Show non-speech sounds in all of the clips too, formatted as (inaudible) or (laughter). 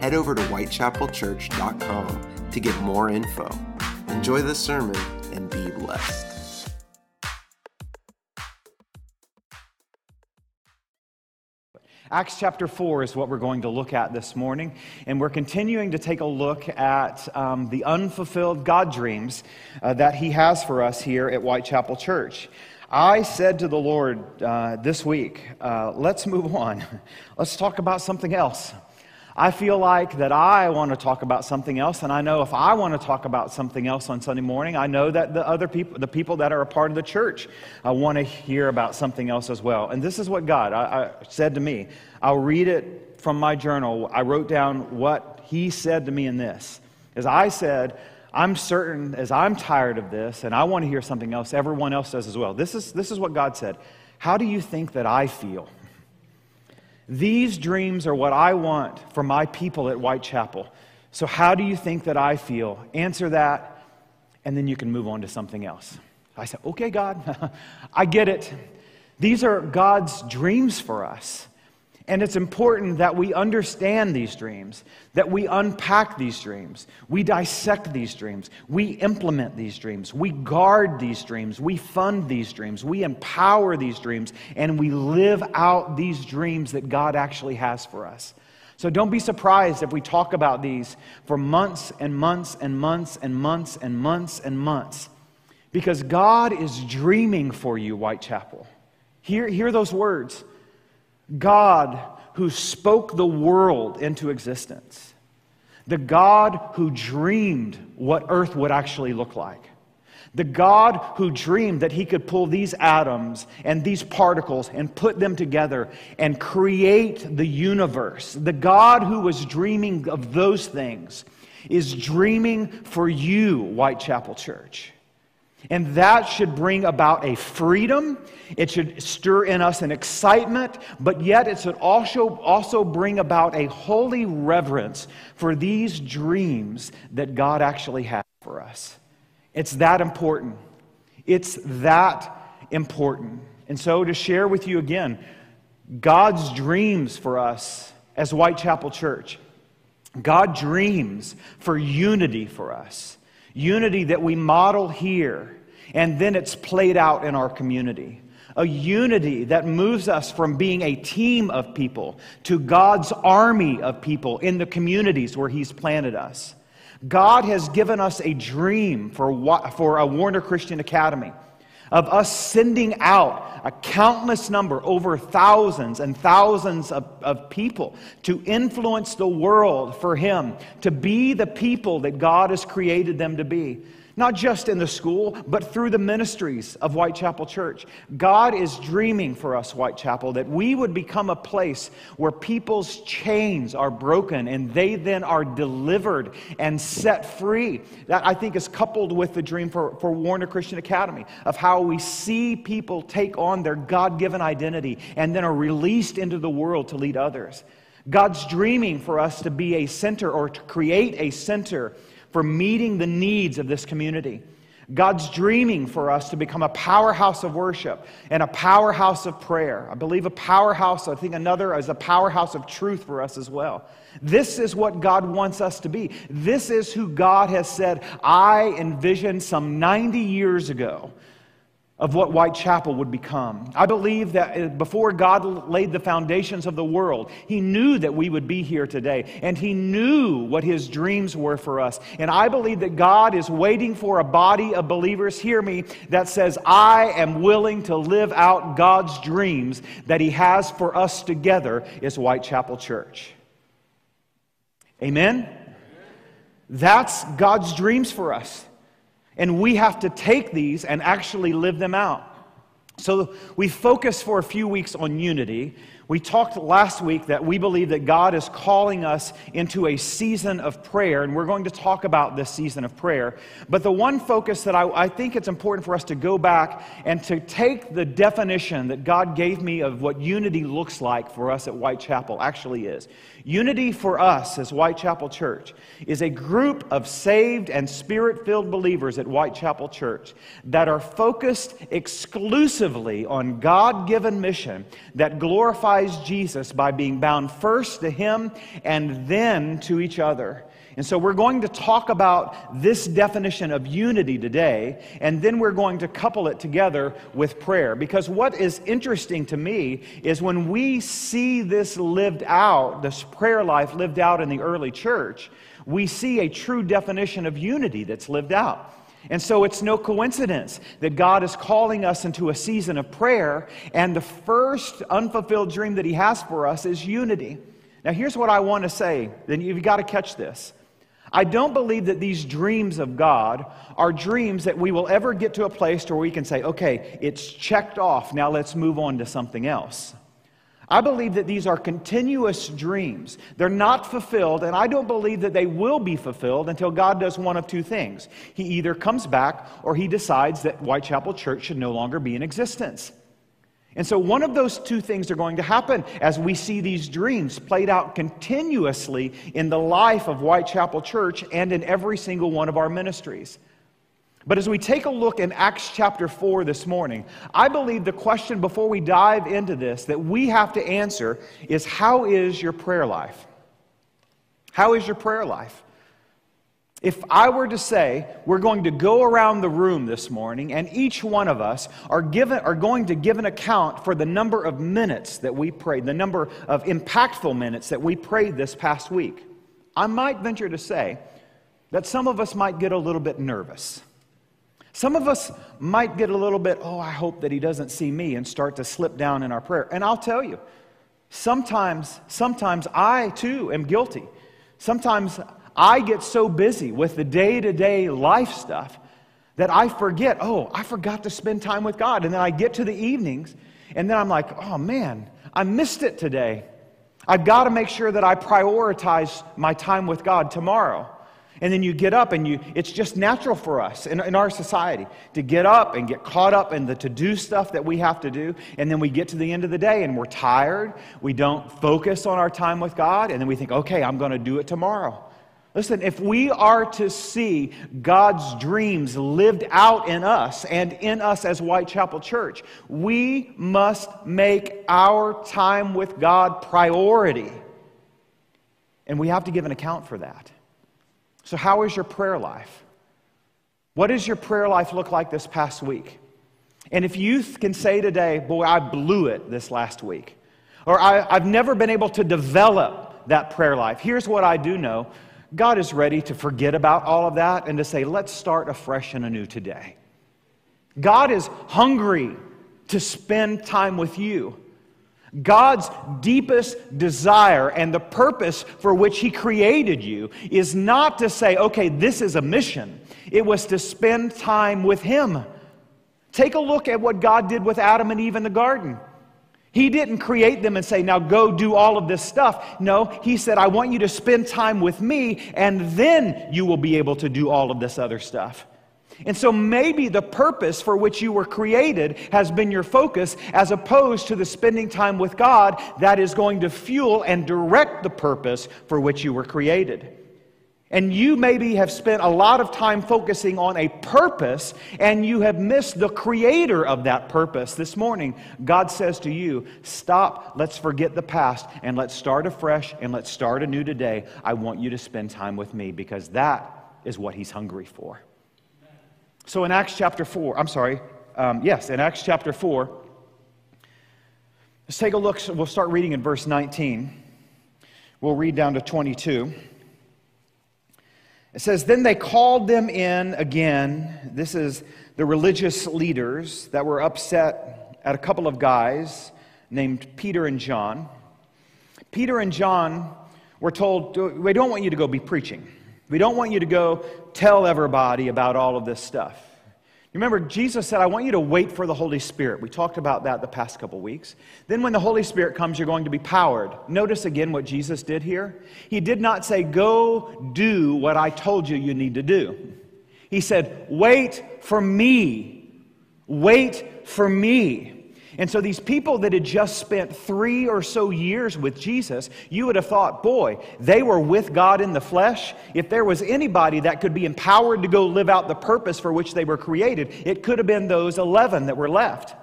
Head over to whitechapelchurch.com to get more info. Enjoy the sermon and be blessed. Acts chapter 4 is what we're going to look at this morning. And we're continuing to take a look at um, the unfulfilled God dreams uh, that He has for us here at Whitechapel Church. I said to the Lord uh, this week, uh, let's move on. (laughs) Let's talk about something else. I feel like that I want to talk about something else, and I know if I want to talk about something else on Sunday morning, I know that the other people, the people that are a part of the church, I want to hear about something else as well. And this is what God I, I said to me. I'll read it from my journal. I wrote down what He said to me in this. As I said, I'm certain, as I'm tired of this and I want to hear something else, everyone else does as well. This is, this is what God said. How do you think that I feel? These dreams are what I want for my people at Whitechapel. So, how do you think that I feel? Answer that, and then you can move on to something else. I said, Okay, God, (laughs) I get it. These are God's dreams for us. And it's important that we understand these dreams, that we unpack these dreams, we dissect these dreams, we implement these dreams, we guard these dreams, we fund these dreams, we empower these dreams, and we live out these dreams that God actually has for us. So don't be surprised if we talk about these for months and months and months and months and months and months. Because God is dreaming for you, Whitechapel. Hear, hear those words. God who spoke the world into existence, the God who dreamed what earth would actually look like. The God who dreamed that he could pull these atoms and these particles and put them together and create the universe. The God who was dreaming of those things is dreaming for you, Whitechapel Church. And that should bring about a freedom. It should stir in us an excitement, but yet it should also, also bring about a holy reverence for these dreams that God actually has for us. It's that important. It's that important. And so, to share with you again, God's dreams for us as Whitechapel Church, God dreams for unity for us unity that we model here, and then it's played out in our community. A unity that moves us from being a team of people to God's army of people in the communities where He's planted us. God has given us a dream for, for a Warner Christian Academy of us sending out a countless number, over thousands and thousands of, of people, to influence the world for Him, to be the people that God has created them to be not just in the school, but through the ministries of Whitechapel Church. God is dreaming for us, Whitechapel, that we would become a place where people's chains are broken and they then are delivered and set free. That I think is coupled with the dream for, for Warner Christian Academy of how we see people take on their God given identity and then are released into the world to lead others. God's dreaming for us to be a center or to create a center for meeting the needs of this community. God's dreaming for us to become a powerhouse of worship and a powerhouse of prayer. I believe a powerhouse, I think another is a powerhouse of truth for us as well. This is what God wants us to be. This is who God has said, I envisioned some 90 years ago of what Whitechapel would become. I believe that uh, before God laid the foundations of the world, He knew that we would be here today, and He knew what His dreams were for us. And I believe that God is waiting for a body of believers, hear me, that says, I am willing to live out God's dreams that He has for us together as Whitechapel Church. Amen? That's God's dreams for us. And we have to take these and actually live them out. So we focused for a few weeks on unity. We talked last week that we believe that God is calling us into a season of prayer, and we're going to talk about this season of prayer. But the one focus that I, I, think it's important for us to go back and to take the definition that God gave me of what unity looks like for us at Whitechapel actually is. Unity for us as Whitechapel Church is a group of saved and spirit filled believers at Whitechapel Church that are focused exclusively on God given mission that glorifies Jesus by being bound first to Him and then to each other. And so we're going to talk about this definition of unity today, and then we're going to couple it together with prayer. Because what is interesting to me is when we see this lived out, this prayer life lived out in the early church, we see a true definition of unity that's lived out. And so it's no coincidence that God is calling us into a season of prayer, and the first unfulfilled dream that He has for us is unity. Now, here's what I want to say, then you've got to catch this. I don't believe that these dreams of God are dreams that we will ever get to a place where we can say, okay, it's checked off, now let's move on to something else. I believe that these are continuous dreams. They're not fulfilled, and I don't believe that they will be fulfilled until God does one of two things. He either comes back or he decides that Whitechapel Church should no longer be in existence. And so, one of those two things are going to happen as we see these dreams played out continuously in the life of Whitechapel Church and in every single one of our ministries. But as we take a look in Acts chapter 4 this morning, I believe the question before we dive into this that we have to answer is how is your prayer life? How is your prayer life? If I were to say, we're going to go around the room this morning, and each one of us are, given, are going to give an account for the number of minutes that we prayed, the number of impactful minutes that we prayed this past week, I might venture to say that some of us might get a little bit nervous. Some of us might get a little bit, oh, I hope that he doesn't see me, and start to slip down in our prayer. And I'll tell you, sometimes, sometimes I too am guilty. Sometimes I get so busy with the day to day life stuff that I forget, oh, I forgot to spend time with God. And then I get to the evenings, and then I'm like, oh man, I missed it today. I've got to make sure that I prioritize my time with God tomorrow. And then you get up, and you, it's just natural for us in, in our society to get up and get caught up in the to do stuff that we have to do. And then we get to the end of the day and we're tired. We don't focus on our time with God. And then we think, okay, I'm going to do it tomorrow. Listen, if we are to see God's dreams lived out in us and in us as Whitechapel Church, we must make our time with God priority. And we have to give an account for that. So, how is your prayer life? What does your prayer life look like this past week? And if you can say today, boy, I blew it this last week, or I, have never been able to develop that prayer life, here's what I do know God is ready to forget about all of that and to say, let's start afresh and anew today. God is hungry to spend time with you. God's deepest desire and the purpose for which He created you is not to say, okay, this is a mission. It was to spend time with Him. Take a look at what God did with Adam and Eve in the garden. He didn't create them and say, now go do all of this stuff. No, He said, I want you to spend time with me, and then you will be able to do all of this other stuff. And so maybe the purpose for which you were created has been your focus, as opposed to the spending time with God that is going to fuel and direct the purpose for which you were created. And you maybe have spent a lot of time focusing on a purpose and you have missed the creator of that purpose. This morning, God says to you, Stop, let's forget the past and let's start afresh and let's start anew today. I want you to spend time with me because that is what He's hungry for. So in Acts chapter 4, I'm sorry, um, yes, in Acts chapter 4, let's take a look. We'll start reading in verse 19. We'll read down to 22. It says, Then they called them in again. This is the religious leaders that were upset at a couple of guys named Peter and John. Peter and John were told, We don't want you to go be preaching. We don't want you to go tell everybody about all of this stuff. Remember, Jesus said, I want you to wait for the Holy Spirit. We talked about that the past couple weeks. Then, when the Holy Spirit comes, you're going to be powered. Notice again what Jesus did here. He did not say, Go do what I told you you need to do. He said, Wait for me. Wait for me. And so these people that had just spent three or so years with Jesus, you would have thought, boy, they were with God in the flesh. If there was anybody that could be empowered to go live out the purpose for which they were created, it could have been those 11 that were left.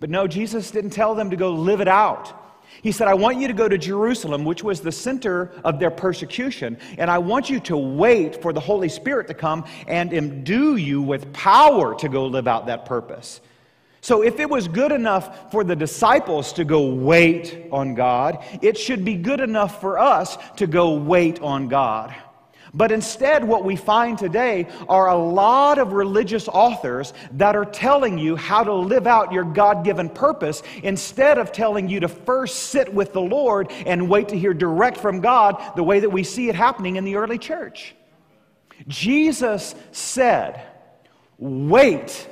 But no, Jesus didn't tell them to go live it out. He said, I want you to go to Jerusalem, which was the center of their persecution, and I want you to wait for the Holy Spirit to come and endue you with power to go live out that purpose. So, if it was good enough for the disciples to go wait on God, it should be good enough for us to go wait on God. But instead, what we find today are a lot of religious authors that are telling you how to live out your God given purpose instead of telling you to first sit with the Lord and wait to hear direct from God the way that we see it happening in the early church. Jesus said, Wait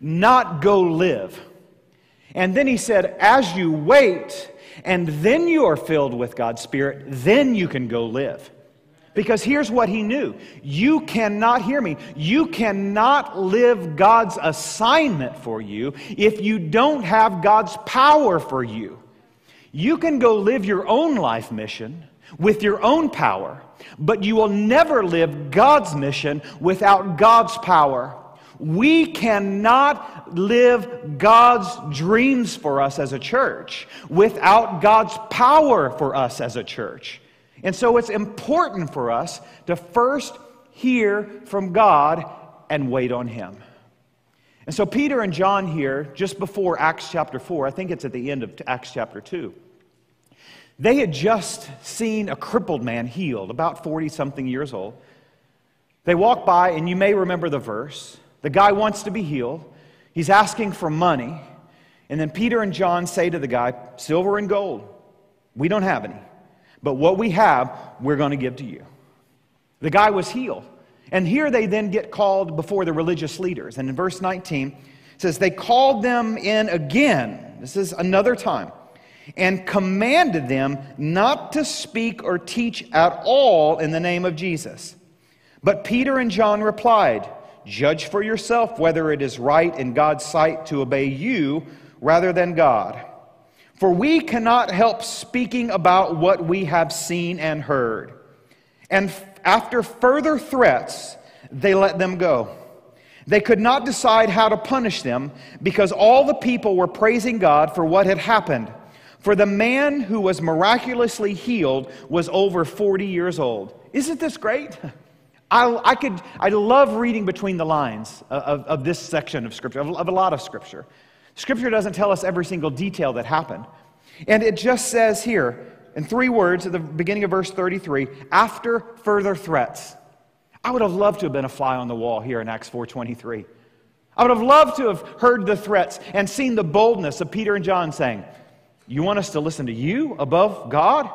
not go live. And then he said, as you wait, and then you are filled with God's Spirit, then you can go live. Because here's what he knew you cannot hear me. You cannot live God's assignment for you if you don't have God's power for you. You can go live your own life mission with your own power, but you will never live God's mission without God's power. We cannot live God's dreams for us as a church without God's power for us as a church. And so it's important for us to first hear from God and wait on Him. And so Peter and John here, just before Acts chapter 4, I think it's at the end of Acts chapter 2, they had just seen a crippled man healed, about 40 something years old. They walk by, and you may remember the verse. The guy wants to be healed. He's asking for money. And then Peter and John say to the guy, Silver and gold, we don't have any. But what we have, we're going to give to you. The guy was healed. And here they then get called before the religious leaders. And in verse 19, it says, They called them in again. This is another time. And commanded them not to speak or teach at all in the name of Jesus. But Peter and John replied, Judge for yourself whether it is right in God's sight to obey you rather than God. For we cannot help speaking about what we have seen and heard. And after further threats, they let them go. They could not decide how to punish them because all the people were praising God for what had happened. For the man who was miraculously healed was over 40 years old. Isn't this great? (laughs) I, I, could, I love reading between the lines of, of this section of Scripture, of, of a lot of Scripture. Scripture doesn't tell us every single detail that happened. And it just says here, in three words at the beginning of verse 33, after further threats. I would have loved to have been a fly on the wall here in Acts 4.23. I would have loved to have heard the threats and seen the boldness of Peter and John saying, you want us to listen to you above God?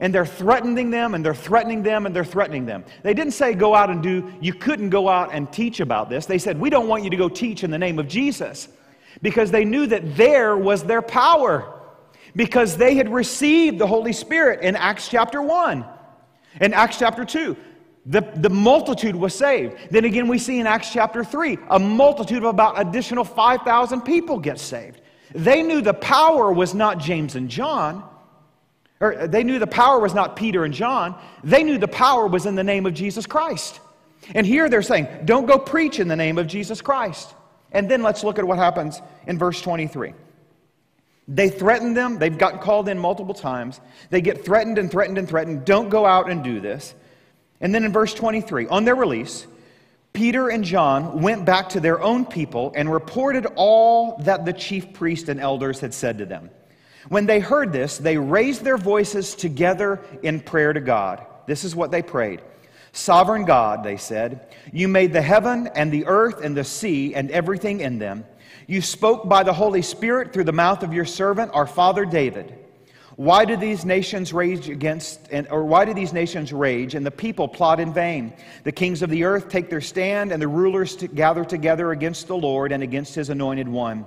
And they're threatening them and they're threatening them and they're threatening them. They didn't say go out and do, you couldn't go out and teach about this. They said, we don't want you to go teach in the name of Jesus because they knew that there was their power because they had received the Holy Spirit in Acts chapter 1. In Acts chapter 2, the, the multitude was saved. Then again, we see in Acts chapter 3, a multitude of about additional 5,000 people get saved. They knew the power was not James and John. Or uh, they knew the power was not Peter and John. They knew the power was in the name of Jesus Christ. And here they're saying, don't go preach in the name of Jesus Christ. And then let's look at what happens in verse 23. They threaten them. They've gotten called in multiple times. They get threatened and threatened and threatened. Don't go out and do this. And then in verse 23, on their release, Peter and John went back to their own people and reported all that the chief priest and elders had said to them. When they heard this, they raised their voices together in prayer to God. This is what they prayed. Sovereign God, they said, you made the heaven and the earth and the sea and everything in them. You spoke by the Holy Spirit through the mouth of your servant, our father David. Why do these nations rage against, and, or why do these nations rage and the people plot in vain? The kings of the earth take their stand and the rulers gather together against the Lord and against his anointed one.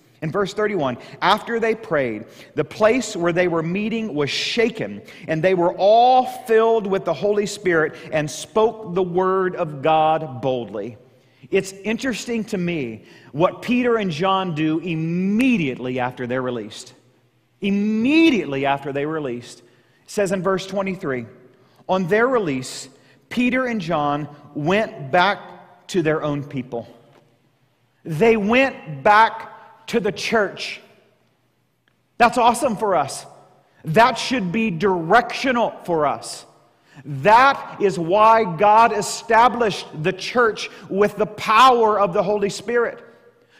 In verse 31, after they prayed, the place where they were meeting was shaken, and they were all filled with the Holy Spirit and spoke the word of God boldly. It's interesting to me what Peter and John do immediately after they're released immediately after they were released. It says in verse 23 On their release, Peter and John went back to their own people. They went back to the church. That's awesome for us. That should be directional for us. That is why God established the church with the power of the Holy Spirit.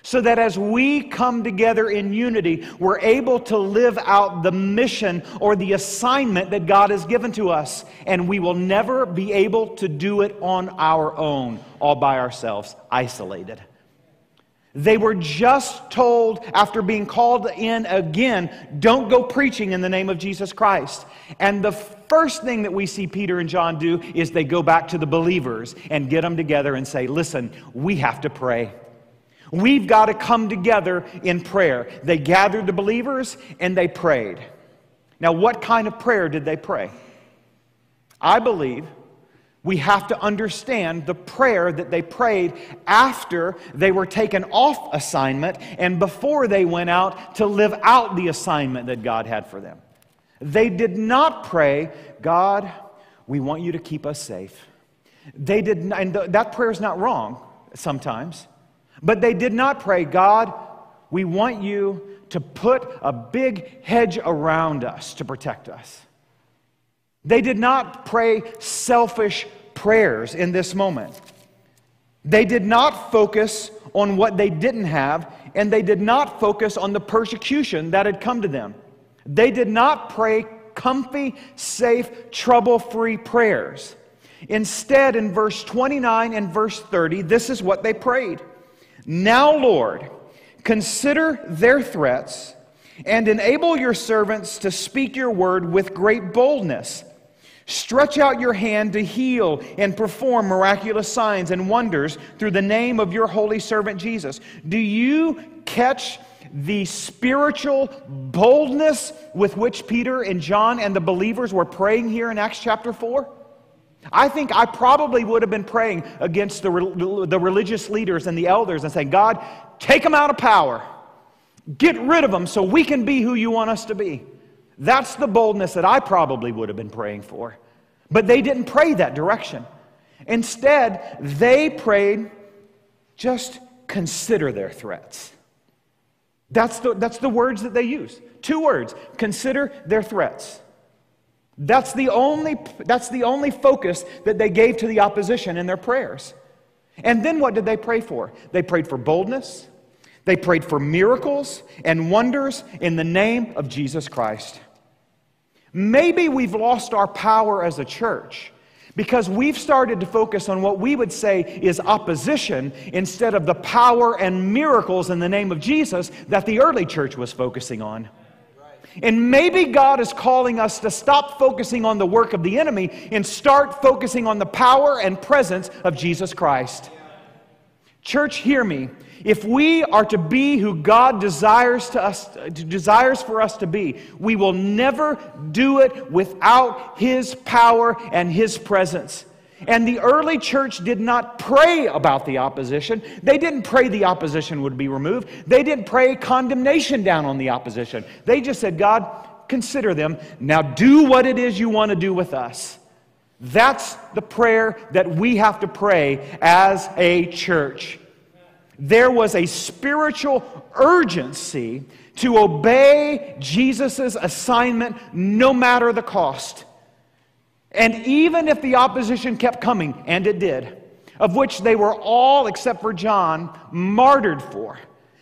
So that as we come together in unity, we're able to live out the mission or the assignment that God has given to us. And we will never be able to do it on our own, all by ourselves, isolated. They were just told after being called in again, don't go preaching in the name of Jesus Christ. And the first thing that we see Peter and John do is they go back to the believers and get them together and say, listen, we have to pray. We've got to come together in prayer. They gathered the believers and they prayed. Now, what kind of prayer did they pray? I believe we have to understand the prayer that they prayed after they were taken off assignment and before they went out to live out the assignment that God had for them. They did not pray, God, we want you to keep us safe. They did not, and that prayer is not wrong sometimes. But they did not pray, God, we want you to put a big hedge around us to protect us. They did not pray selfish prayers in this moment. They did not focus on what they didn't have, and they did not focus on the persecution that had come to them. They did not pray comfy, safe, trouble free prayers. Instead, in verse 29 and verse 30, this is what they prayed now, Lord, consider their threats and enable your servants to speak your word with great boldness. Stretch out your hand to heal and perform miraculous signs and wonders through the name of your holy servant Jesus. Do you catch the spiritual boldness with which Peter and John and the believers were praying here in Acts chapter 4? I think I probably would have been praying against the, the religious leaders and the elders and saying, God, take them out of power. Get rid of them so we can be who you want us to be. That's the boldness that I probably would have been praying for. But they didn't pray that direction. Instead, they prayed, just consider their threats. That's the, that's the words that they use. Two words consider their threats. That's the, only, that's the only focus that they gave to the opposition in their prayers. And then what did they pray for? They prayed for boldness, they prayed for miracles and wonders in the name of Jesus Christ. Maybe we've lost our power as a church because we've started to focus on what we would say is opposition instead of the power and miracles in the name of Jesus that the early church was focusing on. And maybe God is calling us to stop focusing on the work of the enemy and start focusing on the power and presence of Jesus Christ. Church, hear me. If we are to be who God desires, to us, desires for us to be, we will never do it without His power and His presence. And the early church did not pray about the opposition. They didn't pray the opposition would be removed. They didn't pray condemnation down on the opposition. They just said, God, consider them. Now do what it is you want to do with us. That's the prayer that we have to pray as a church. There was a spiritual urgency to obey Jesus' assignment no matter the cost. And even if the opposition kept coming, and it did, of which they were all, except for John, martyred for,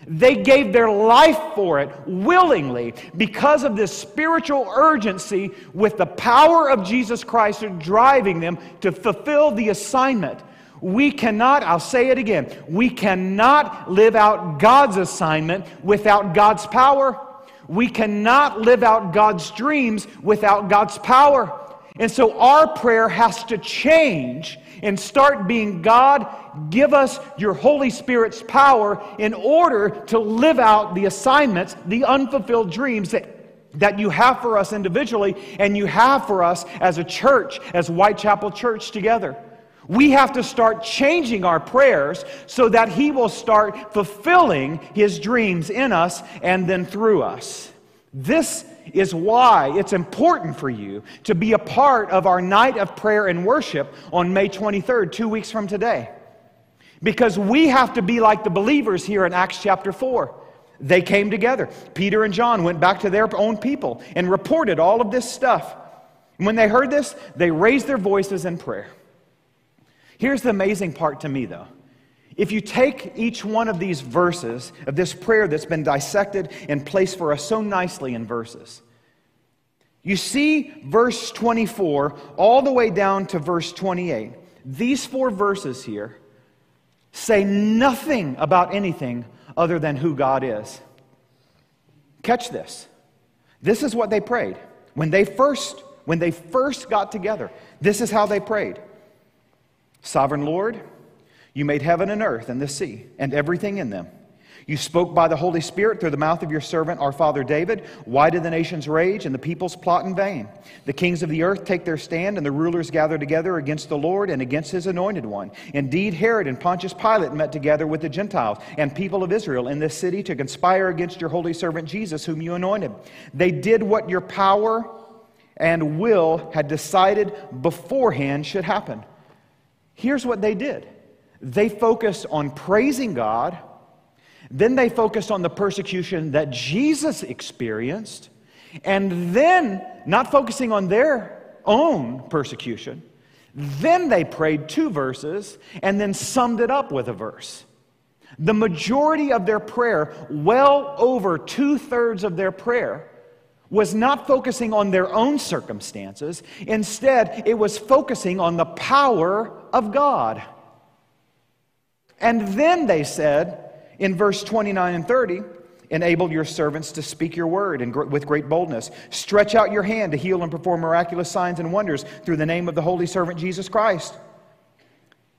they gave their life for it willingly because of this spiritual urgency with the power of Jesus Christ driving them to fulfill the assignment. We cannot, I'll say it again, we cannot live out God's assignment without God's power. We cannot live out God's dreams without God's power. And so our prayer has to change and start being God, give us your Holy Spirit's power in order to live out the assignments, the unfulfilled dreams that that you have for us individually and you have for us as a church, as Whitechapel Church together. We have to start changing our prayers so that He will start fulfilling His dreams in us and then through us. This is why it's important for you to be a part of our night of prayer and worship on May 23rd, two weeks from today. Because we have to be like the believers here in Acts chapter 4. They came together. Peter and John went back to their own people and reported all of this stuff. And when they heard this, they raised their voices in prayer. Here's the amazing part to me, though. If you take each one of these verses, of this prayer that's been dissected and placed for us so nicely in verses, you see verse 24 all the way down to verse 28. These four verses here say nothing about anything other than who God is. Catch this. This is what they prayed. When they first when they first got together, this is how they prayed. Sovereign Lord, you made heaven and earth and the sea and everything in them. You spoke by the Holy Spirit through the mouth of your servant, our father David. Why did the nations rage and the peoples plot in vain? The kings of the earth take their stand, and the rulers gather together against the Lord and against his anointed one. Indeed, Herod and Pontius Pilate met together with the Gentiles and people of Israel in this city to conspire against your holy servant Jesus, whom you anointed. They did what your power and will had decided beforehand should happen. Here's what they did they focused on praising God, then they focused on the persecution that Jesus experienced, and then, not focusing on their own persecution, then they prayed two verses and then summed it up with a verse. The majority of their prayer, well over two thirds of their prayer, was not focusing on their own circumstances. Instead, it was focusing on the power of God. And then they said in verse 29 and 30, Enable your servants to speak your word and with great boldness. Stretch out your hand to heal and perform miraculous signs and wonders through the name of the Holy Servant Jesus Christ.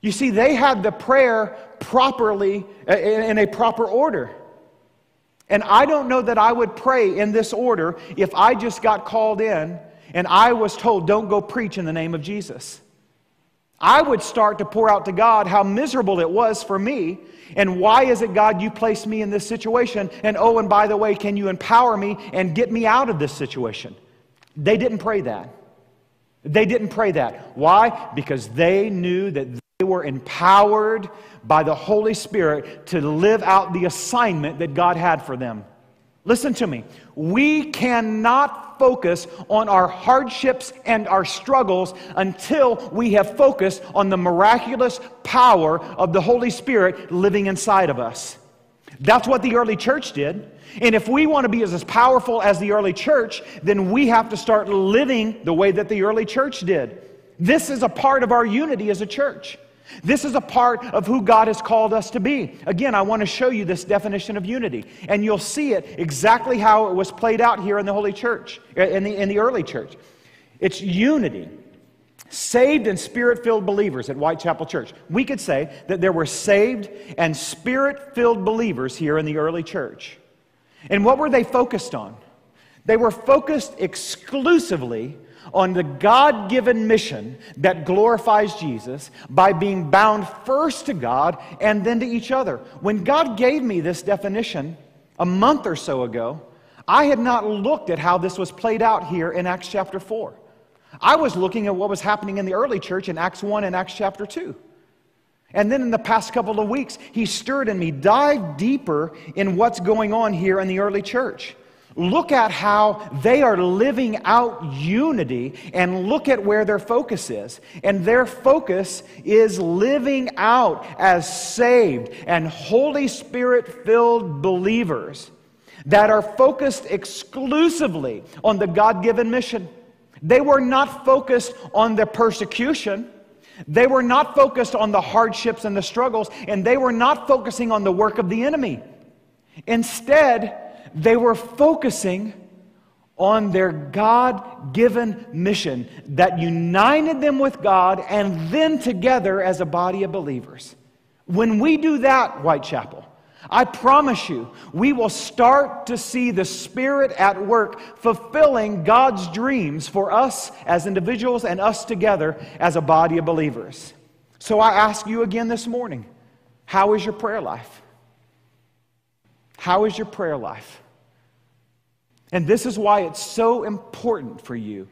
You see, they had the prayer properly, uh, in a proper order. And I don't know that I would pray in this order if I just got called in and I was told, don't go preach in the name of Jesus. I would start to pour out to God how miserable it was for me. And why is it, God, you placed me in this situation? And oh, and by the way, can you empower me and get me out of this situation? They didn't pray that. They didn't pray that. Why? Because they knew that they were empowered by the Holy Spirit to live out the assignment that God had for them. Listen to me. We cannot focus on our hardships and our struggles until we have focused on the miraculous power of the Holy Spirit living inside of us. That's what the early church did. And if we want to be as powerful as the early church, then we have to start living the way that the early church did. This is a part of our unity as a church. This is a part of who God has called us to be. Again, I want to show you this definition of unity, and you'll see it exactly how it was played out here in the Holy Church, uh, in the, in the early church. It's unity. Saved and spirit filled believers at Whitechapel Church. We could say that there were saved and spirit filled believers here in the early church. And what were they focused on? They were focused exclusively on the God given mission that glorifies Jesus by being bound first to God and then to each other. When God gave me this definition a month or so ago, I had not looked at how this was played out here in Acts chapter 4. I was looking at what was happening in the early church in Acts 1 and Acts chapter 2. And then in the past couple of weeks, he stirred in me, dive deeper in what's going on here in the early church. Look at how they are living out unity and look at where their focus is. And their focus is living out as saved and Holy Spirit filled believers that are focused exclusively on the God given mission. They were not focused on the persecution. They were not focused on the hardships and the struggles, and they were not focusing on the work of the enemy. Instead, they were focusing on their God given mission that united them with God and then together as a body of believers. When we do that, Whitechapel, I promise you, we will start to see the Spirit at work fulfilling God's dreams for us as individuals and us together as a body of believers. So I ask you again this morning how is your prayer life? How is your prayer life? And this is why it's so important for you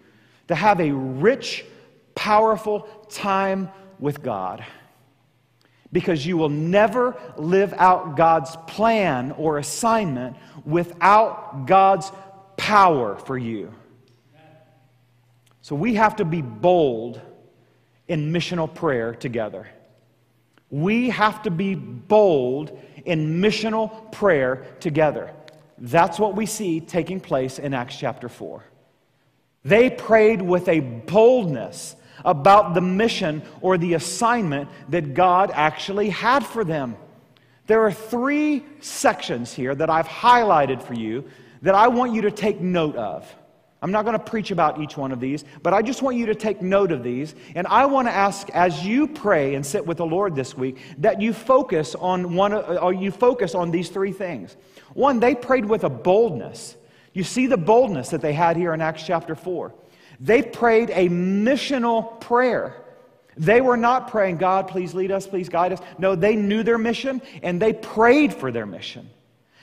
to have a rich, powerful time with God. Because you will never live out God's plan or assignment without God's power for you. So we have to be bold in missional prayer together. We have to be bold in missional prayer together. That's what we see taking place in Acts chapter 4. They prayed with a boldness about the mission or the assignment that God actually had for them. There are three sections here that I've highlighted for you that I want you to take note of. I'm not going to preach about each one of these, but I just want you to take note of these. And I want to ask, as you pray and sit with the Lord this week, that you focus on one, uh, or you focus on these three things. One, they prayed with a boldness. You see the boldness that they had here in Acts chapter 4. They prayed a missional prayer. They were not praying, God, please lead us, please guide us. No, they knew their mission and they prayed for their mission.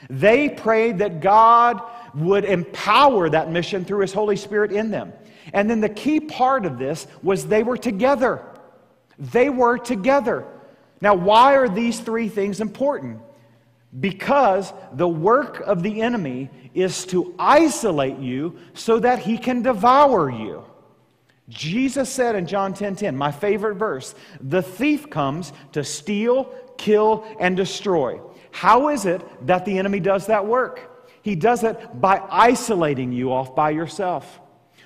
They prayed that God would empower that mission through His Holy Spirit in them. And then the key part of this was they were together. They were together. Now, why are these three things important? Because the work of the enemy is to isolate you so that he can devour you. Jesus said in John 10:10, 10, 10, my favorite verse, the thief comes to steal, kill and destroy. How is it that the enemy does that work? He does it by isolating you off by yourself.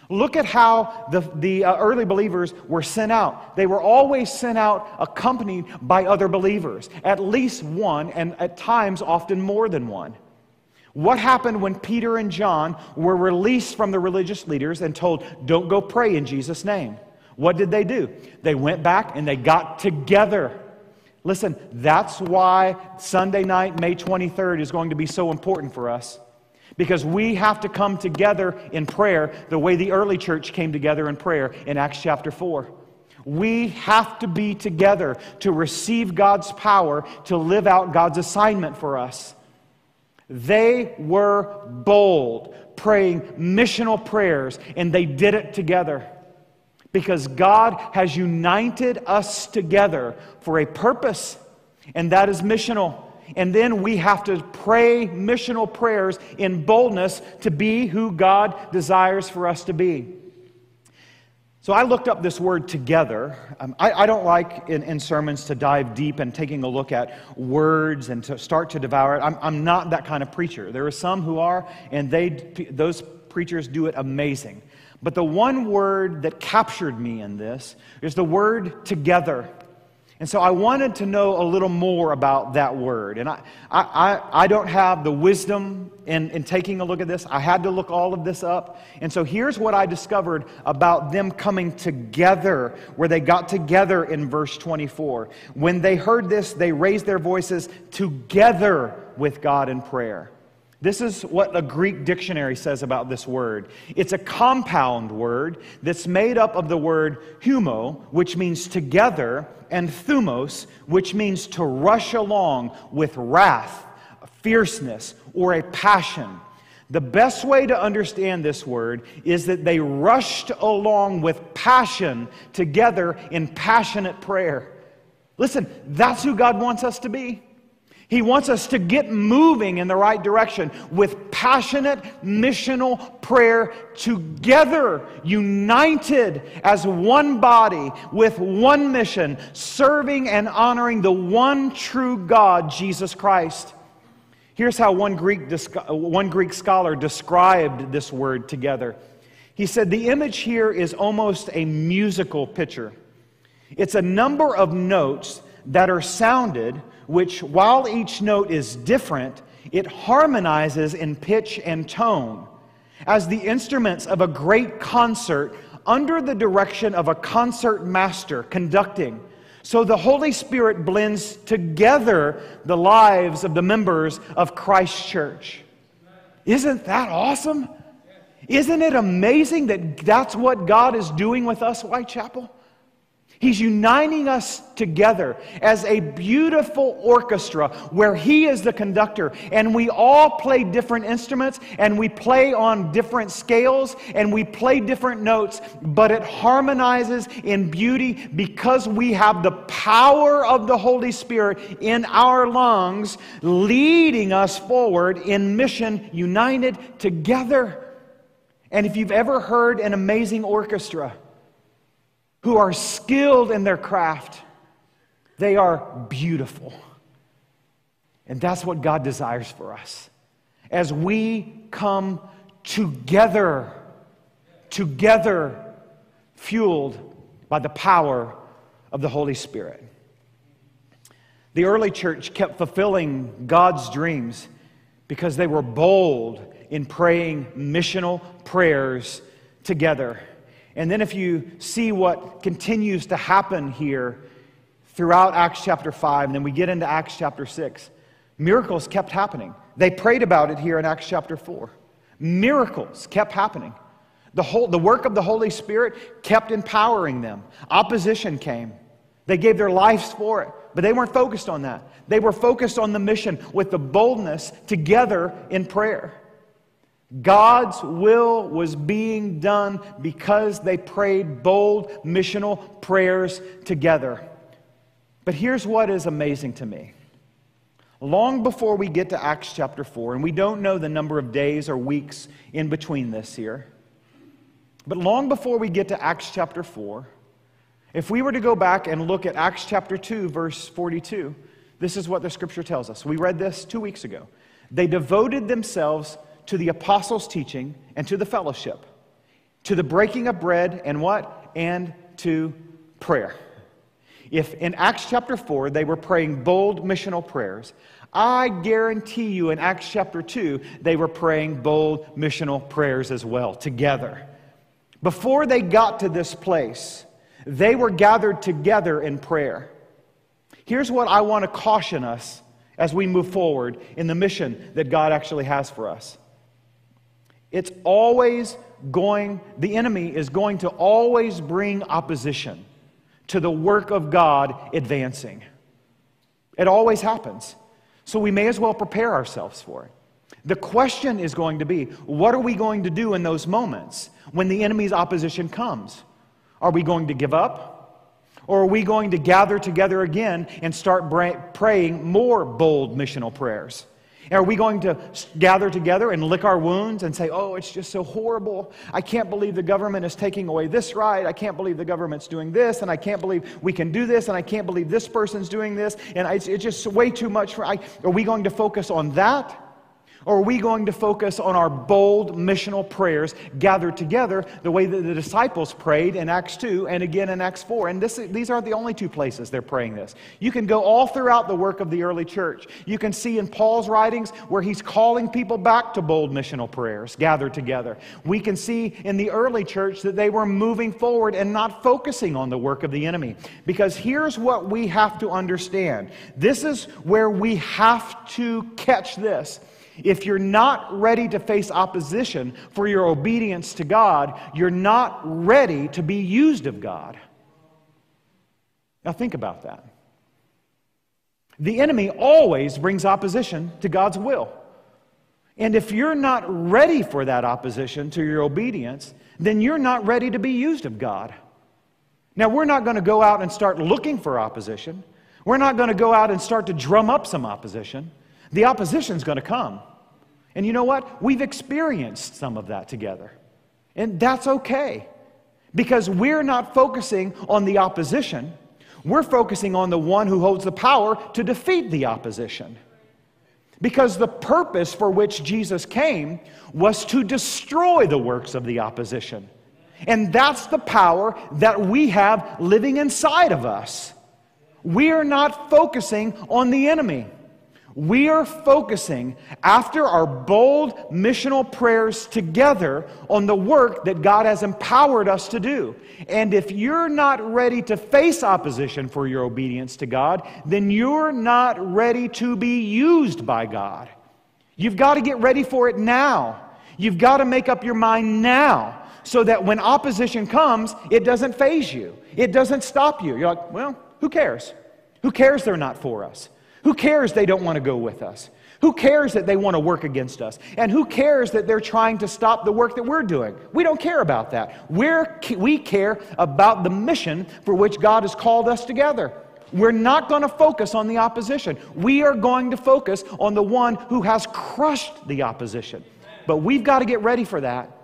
Look at how the, the uh, early believers were sent out. They were always sent out accompanied by other believers, at least one, and at times often more than one. What happened when Peter and John were released from the religious leaders and told, Don't go pray in Jesus' name? What did they do? They went back and they got together. Listen, that's why Sunday night, May 23rd, is going to be so important for us. Because we have to come together in prayer the way the early church came together in prayer in Acts chapter 4. We have to be together to receive God's power to live out God's assignment for us. They were bold, praying missional prayers, and they did it together. Because God has united us together for a purpose, and that is missional. And then we have to pray missional prayers in boldness to be who God desires for us to be. So I looked up this word together. Um, I, I, don't like in, in, sermons to dive deep and taking a look at words and to start to devour it. I'm, I'm not that kind of preacher. There are some who are, and they, those preachers do it amazing. But the one word that captured me in this is the word together. And so I wanted to know a little more about that word. And I, I, I don't have the wisdom in, in taking a look at this. I had to look all of this up. And so here's what I discovered about them coming together, where they got together in verse 24. When they heard this, they raised their voices together with God in prayer. This is what a Greek dictionary says about this word. It's a compound word that's made up of the word humo, which means together, and thumos, which means to rush along with wrath, fierceness, or a passion. The best way to understand this word is that they rushed along with passion together in passionate prayer. Listen, that's who God wants us to be. He wants us to get moving in the right direction with passionate missional prayer together, united as one body with one mission, serving and honoring the one true God, Jesus Christ. Here's how one Greek, one Greek scholar described this word together. He said, The image here is almost a musical picture. It's a number of notes that are sounded which, while each note is different, it harmonizes in pitch and tone as the instruments of a great concert under the direction of a concert master conducting. So the Holy Spirit blends together the lives of the members of Christ Church. Isn't that awesome? Isn't it amazing that that's what God is doing with us, Whitechapel? He's uniting us together as a beautiful orchestra where He is the conductor, and we all play different instruments, and we play on different scales, and we play different notes, but it harmonizes in beauty because we have the power of the Holy Spirit in our lungs, leading us forward in mission, united together. And if you've ever heard an amazing orchestra, who are skilled in their craft. They are beautiful. And that's what God desires for us. As we come together, together, fueled by the power of the Holy Spirit. The early church kept fulfilling God's dreams because they were bold in praying missional prayers together. And then, if you see what continues to happen here throughout Acts chapter 5, and then we get into Acts chapter 6, miracles kept happening. They prayed about it here in Acts chapter 4. Miracles kept happening. The, whole, the work of the Holy Spirit kept empowering them. Opposition came. They gave their lives for it, but they weren't focused on that. They were focused on the mission with the boldness together in prayer. God's will was being done because they prayed bold missional prayers together. But here's what is amazing to me. Long before we get to Acts chapter 4, and we don't know the number of days or weeks in between this here, but long before we get to Acts chapter 4, if we were to go back and look at Acts chapter 2, verse 42, this is what the scripture tells us. We read this two weeks ago. They devoted themselves to the apostles' teaching and to the fellowship, to the breaking of bread and what? And to prayer. If in Acts chapter 4 they were praying bold missional prayers, I guarantee you in Acts chapter 2 they were praying bold missional prayers as well together. Before they got to this place, they were gathered together in prayer. Here's what I want to caution us as we move forward in the mission that God actually has for us. It's always going, the enemy is going to always bring opposition to the work of God advancing. It always happens. So we may as well prepare ourselves for it. The question is going to be what are we going to do in those moments when the enemy's opposition comes? Are we going to give up? Or are we going to gather together again and start praying more bold missional prayers? Are we going to gather together and lick our wounds and say, oh, it's just so horrible? I can't believe the government is taking away this right. I can't believe the government's doing this. And I can't believe we can do this. And I can't believe this person's doing this. And it's, it's just way too much for. I, are we going to focus on that? Or are we going to focus on our bold missional prayers gathered together the way that the disciples prayed in Acts 2 and again in Acts 4? And this, these aren't the only two places they're praying this. You can go all throughout the work of the early church. You can see in Paul's writings where he's calling people back to bold missional prayers gathered together. We can see in the early church that they were moving forward and not focusing on the work of the enemy. Because here's what we have to understand this is where we have to catch this if you're not ready to face opposition for your obedience to God, you're not ready to be used of God. Now, think about that. The enemy always brings opposition to God's will. And if you're not ready for that opposition to your obedience, then you're not ready to be used of God. Now, we're not going to go out and start looking for opposition. We're not going to go out and start to drum up some opposition. The opposition's going to come. And you know what? We've experienced some of that together. And that's okay. Because we're not focusing on the opposition, we're focusing on the one who holds the power to defeat the opposition. Because the purpose for which Jesus came was to destroy the works of the opposition. And that's the power that we have living inside of us. We are not focusing on the enemy. We are focusing, after our bold missional prayers together, on the work that God has empowered us to do. And if you're not ready to face opposition for your obedience to God, then you're not ready to be used by God. You've got to get ready for it now. You've got to make up your mind now so that when opposition comes, it doesn't faze you, it doesn't stop you. You're like, well, who cares? Who cares they're not for us? Who cares they don't want to go with us? Who cares that they want to work against us? And who cares that they're trying to stop the work that we're doing? We don't care about that. We're, we care about the mission for which God has called us together. We're not going to focus on the opposition. We are going to focus on the one who has crushed the opposition. But we've got to get ready for that.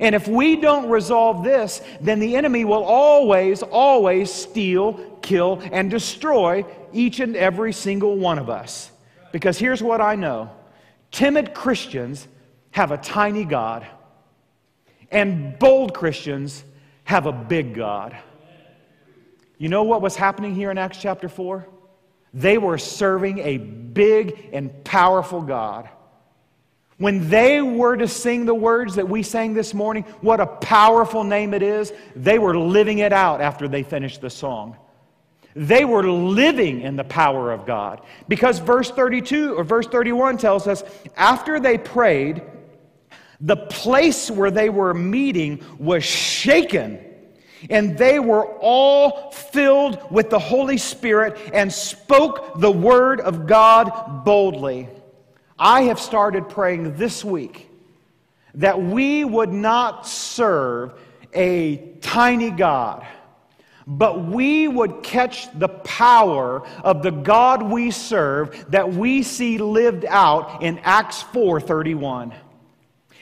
And if we don't resolve this, then the enemy will always, always steal, kill, and destroy each and every single one of us. Because here's what I know timid Christians have a tiny God, and bold Christians have a big God. You know what was happening here in Acts chapter 4? They were serving a big and powerful God. When they were to sing the words that we sang this morning, what a powerful name it is, they were living it out after they finished the song. They were living in the power of God. Because verse 32 or verse 31 tells us after they prayed, the place where they were meeting was shaken. And they were all filled with the Holy Spirit and spoke the word of God boldly. I have started praying this week that we would not serve a tiny God, but we would catch the power of the God we serve that we see lived out in Acts 4:31.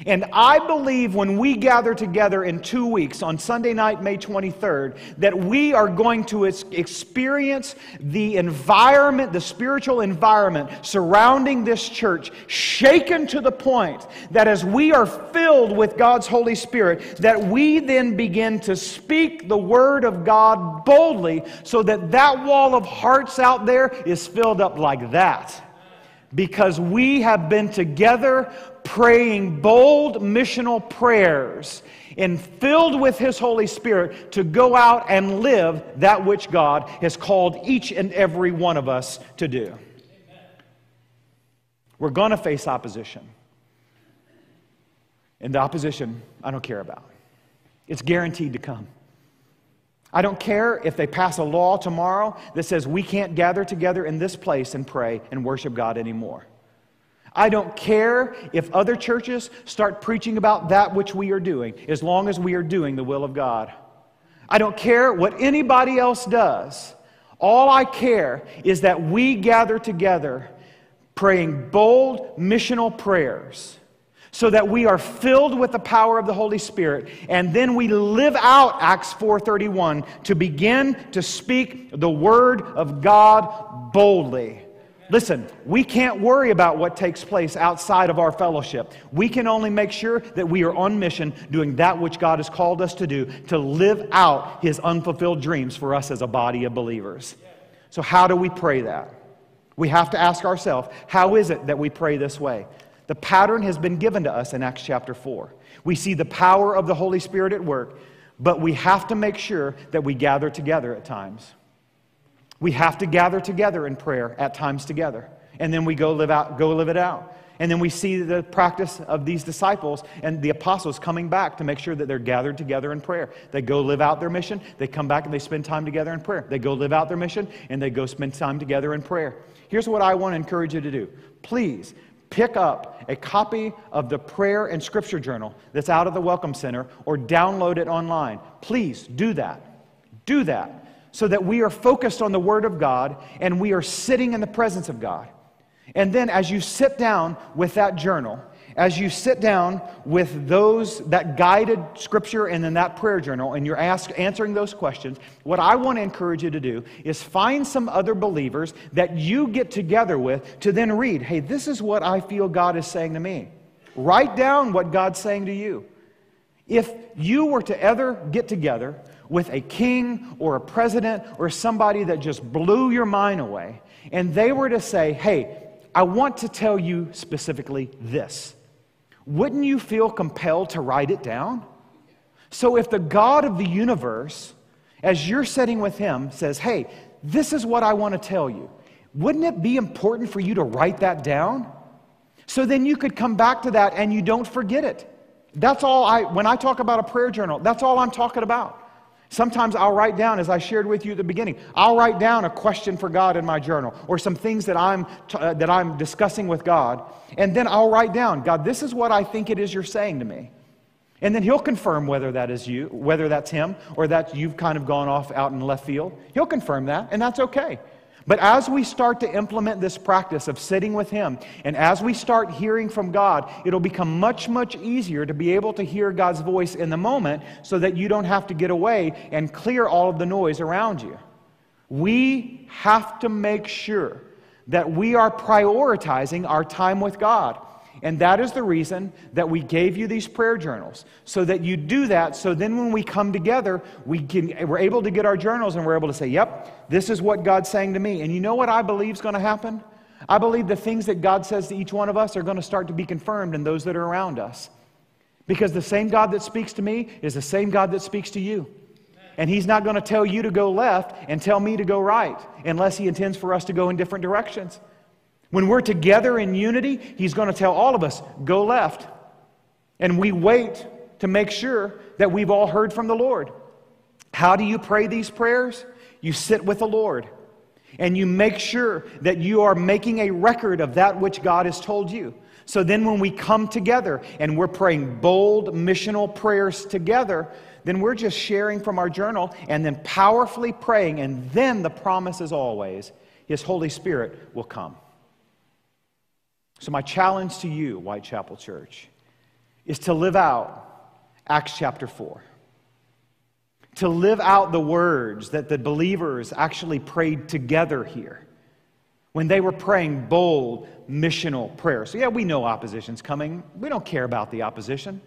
And I believe when we gather together in two weeks on Sunday night, May 23rd, that we are going to experience the environment, the spiritual environment surrounding this church shaken to the point that as we are filled with God's Holy Spirit, that we then begin to speak the Word of God boldly so that that wall of hearts out there is filled up like that. Because we have been together praying bold missional prayers and filled with His Holy Spirit to go out and live that which God has called each and every one of us to do. We're going to face opposition. And the opposition, I don't care about. It's guaranteed to come. I don't care if they pass a law tomorrow that says we can't gather together in this place and pray and worship God anymore. I don't care if other churches start preaching about that which we are doing, as long as we are doing the will of God. I don't care what anybody else does. All I care is that we gather together praying bold missional prayers so that we are filled with the power of the Holy Spirit and then we live out Acts 4:31 to begin to speak the word of God boldly. Listen, we can't worry about what takes place outside of our fellowship. We can only make sure that we are on mission doing that which God has called us to do to live out his unfulfilled dreams for us as a body of believers. So how do we pray that? We have to ask ourselves, how is it that we pray this way? The pattern has been given to us in Acts chapter 4. We see the power of the Holy Spirit at work, but we have to make sure that we gather together at times. We have to gather together in prayer at times together. And then we go live, out, go live it out. And then we see the practice of these disciples and the apostles coming back to make sure that they're gathered together in prayer. They go live out their mission, they come back and they spend time together in prayer. They go live out their mission and they go spend time together in prayer. Here's what I want to encourage you to do. Please pick up a copy of the prayer and scripture journal that's out of the Welcome Center or download it online. Please do that. Do that so that we are focused on the Word of God and we are sitting in the presence of God. And then as you sit down with that journal, as you sit down with those that guided scripture and then that prayer journal and you're ask, answering those questions what i want to encourage you to do is find some other believers that you get together with to then read hey this is what i feel god is saying to me write down what god's saying to you if you were to ever get together with a king or a president or somebody that just blew your mind away and they were to say hey I want to tell you specifically this wouldn't you feel compelled to write it down? So if the God of the universe, as you're sitting with him, says, Hey, this is what I want to tell you, wouldn't it be important for you to write that down? So then you could come back to that and you don't forget it. That's all I, when I talk about a prayer journal, that's all I'm talking about. Sometimes I'll write down, as I shared with you at the beginning, I'll write down a question for God in my journal or some things that I'm, t- uh, that I'm discussing with God. And then I'll write down, God, this is what I think it is you're saying to me. And then he'll confirm whether that is you, whether that's him, or that you've kind of gone off out in left field. He'll confirm that, and that's okay. But as we start to implement this practice of sitting with Him, and as we start hearing from God, it'll become much, much easier to be able to hear God's voice in the moment so that you don't have to get away and clear all of the noise around you. We have to make sure that we are prioritizing our time with God. And that is the reason that we gave you these prayer journals, so that you do that. So then when we come together, we can, we're able to get our journals and we're able to say, yep, this is what God's saying to me. And you know what I believe is going to happen? I believe the things that God says to each one of us are going to start to be confirmed in those that are around us. Because the same God that speaks to me is the same God that speaks to you. And He's not going to tell you to go left and tell me to go right unless He intends for us to go in different directions. When we're together in unity, He's going to tell all of us, go left. And we wait to make sure that we've all heard from the Lord. How do you pray these prayers? You sit with the Lord and you make sure that you are making a record of that which God has told you. So then, when we come together and we're praying bold missional prayers together, then we're just sharing from our journal and then powerfully praying. And then the promise is always His Holy Spirit will come. So, my challenge to you, Whitechapel Church, is to live out Acts chapter 4. To live out the words that the believers actually prayed together here when they were praying bold missional prayers. So, yeah, we know opposition's coming. We don't care about the opposition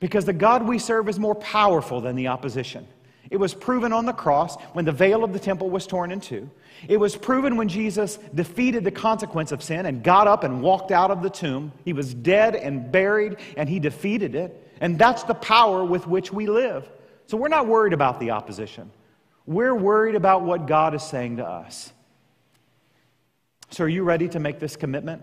because the God we serve is more powerful than the opposition. It was proven on the cross when the veil of the temple was torn in two. It was proven when Jesus defeated the consequence of sin and got up and walked out of the tomb. He was dead and buried, and he defeated it. And that's the power with which we live. So we're not worried about the opposition. We're worried about what God is saying to us. So, are you ready to make this commitment?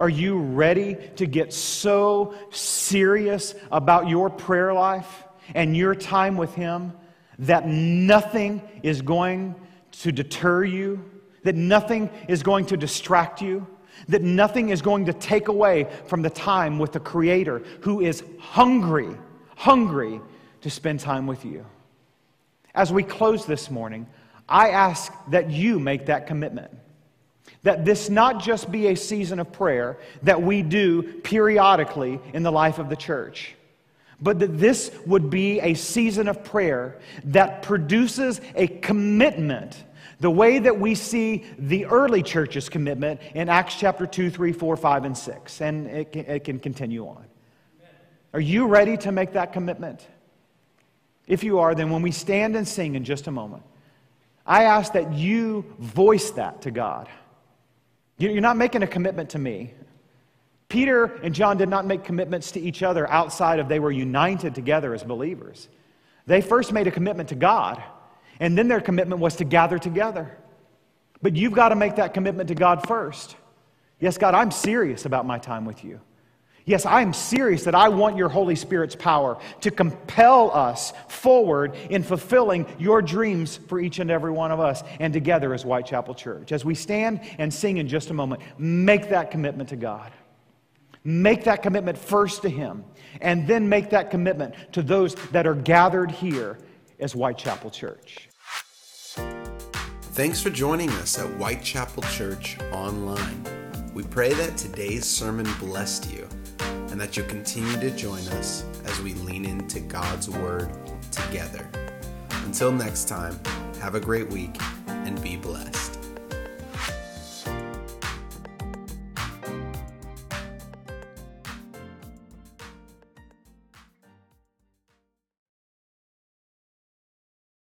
Are you ready to get so serious about your prayer life and your time with Him that nothing is going to deter you, that nothing is going to distract you, that nothing is going to take away from the time with the Creator who is hungry, hungry to spend time with you. As we close this morning, I ask that you make that commitment. That this not just be a season of prayer that we do periodically in the life of the church but that this would be a season of prayer that produces a commitment the way that we see the early church's commitment in Acts chapter 2, 3, 4, 5, and 6. And it can, it can continue on. Are you ready to make that commitment? If you are, then when we stand and sing in just a moment, I ask that you voice that to God. You're not making a commitment to me. Peter and John did not make commitments to each other outside of they were united together as believers. They first made a commitment to God, and then their commitment was to gather together. But you've got to make that commitment to God first. Yes, God, I'm serious about my time with you. Yes, I'm serious that I want your Holy Spirit's power to compel us forward in fulfilling your dreams for each and every one of us and together as Whitechapel Church. As we stand and sing in just a moment, make that commitment to God. Make that commitment first to Him, and then make that commitment to those that are gathered here as Whitechapel Church. Thanks for joining us at Whitechapel Church Online. We pray that today's sermon blessed you and that you'll continue to join us as we lean into God's Word together. Until next time, have a great week and be blessed.